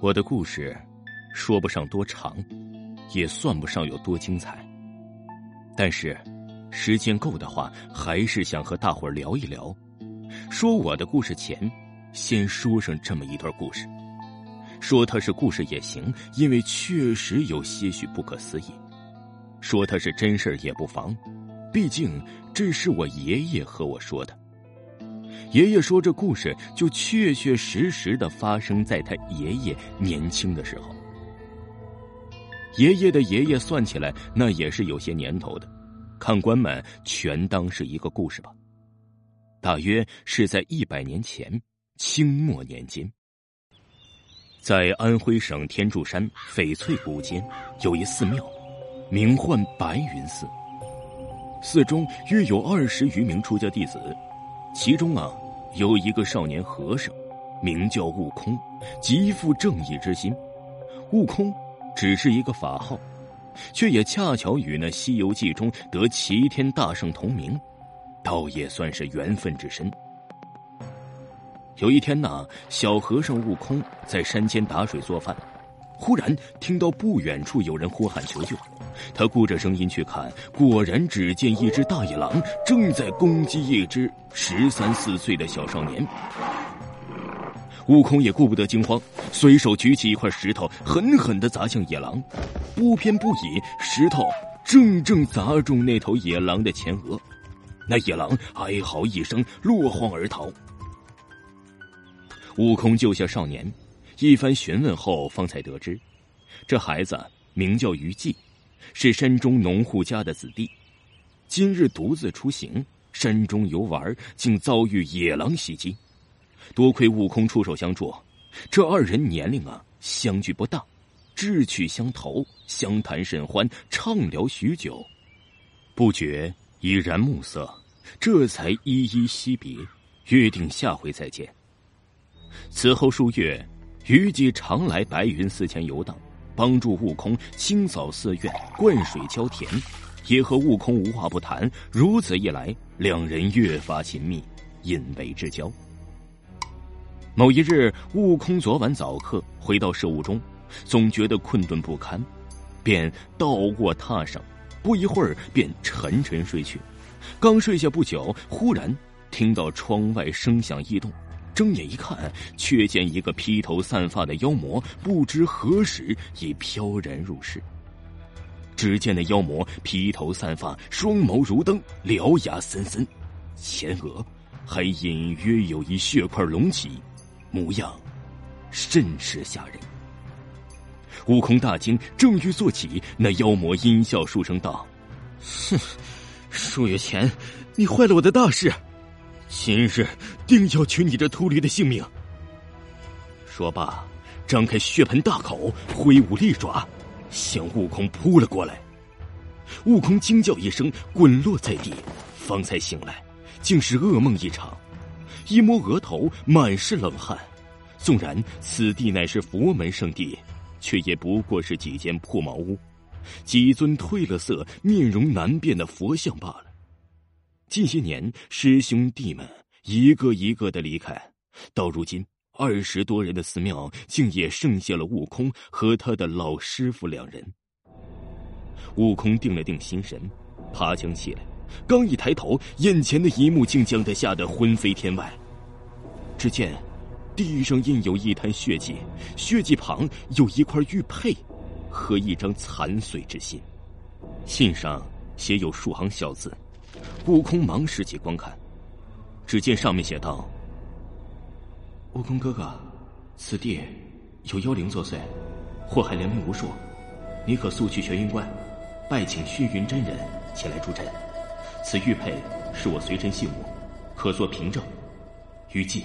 我的故事说不上多长，也算不上有多精彩，但是时间够的话，还是想和大伙儿聊一聊。说我的故事前，先说上这么一段故事。说它是故事也行，因为确实有些许不可思议；说它是真事也不妨，毕竟这是我爷爷和我说的。爷爷说这故事就确确实实的发生在他爷爷年轻的时候。爷爷的爷爷算起来那也是有些年头的，看官们全当是一个故事吧。大约是在一百年前，清末年间，在安徽省天柱山翡翠谷间有一寺庙，名唤白云寺。寺中约有二十余名出家弟子，其中啊。有一个少年和尚，名叫悟空，极富正义之心。悟空只是一个法号，却也恰巧与那《西游记》中得齐天大圣同名，倒也算是缘分之深。有一天呐，小和尚悟空在山间打水做饭，忽然听到不远处有人呼喊求救。他顾着声音去看，果然只见一只大野狼正在攻击一只十三四岁的小少年。悟空也顾不得惊慌，随手举起一块石头，狠狠的砸向野狼。不偏不倚，石头正正砸中那头野狼的前额，那野狼哀嚎一声，落荒而逃。悟空救下少年，一番询问后，方才得知，这孩子名叫于季。是山中农户家的子弟，今日独自出行，山中游玩，竟遭遇野狼袭击。多亏悟空出手相助，这二人年龄啊相距不大，志趣相投，相谈甚欢，畅聊许久，不觉已然暮色，这才依依惜别，约定下回再见。此后数月，虞姬常来白云寺前游荡。帮助悟空清扫寺院、灌水浇田，也和悟空无话不谈。如此一来，两人越发亲密，引为之交。某一日，悟空昨晚早课回到舍屋中，总觉得困顿不堪，便倒卧榻上，不一会儿便沉沉睡去。刚睡下不久，忽然听到窗外声响异动。睁眼一看，却见一个披头散发的妖魔，不知何时已飘然入室。只见那妖魔披头散发，双眸如灯，獠牙森森，前额还隐约有一血块隆起，模样甚是吓人。悟空大惊，正欲坐起，那妖魔阴笑数声道：“哼，数月前你坏了我的大事。”今日定要取你这秃驴的性命！说罢，张开血盆大口，挥舞利爪，向悟空扑了过来。悟空惊叫一声，滚落在地，方才醒来，竟是噩梦一场。一摸额头，满是冷汗。纵然此地乃是佛门圣地，却也不过是几间破茅屋，几尊褪了色、面容难辨的佛像罢了。近些年，师兄弟们一个一个的离开，到如今，二十多人的寺庙竟也剩下了悟空和他的老师傅两人。悟空定了定心神，爬墙起来，刚一抬头，眼前的一幕竟将他吓得魂飞天外。只见地上印有一滩血迹，血迹旁有一块玉佩和一张残碎之信，信上写有数行小字。悟空忙拾起观看，只见上面写道：“悟空哥哥，此地有妖灵作祟，祸害良民无数，你可速去玄云观，拜请虚云真人前来助阵。此玉佩是我随身信物，可做凭证。于禁。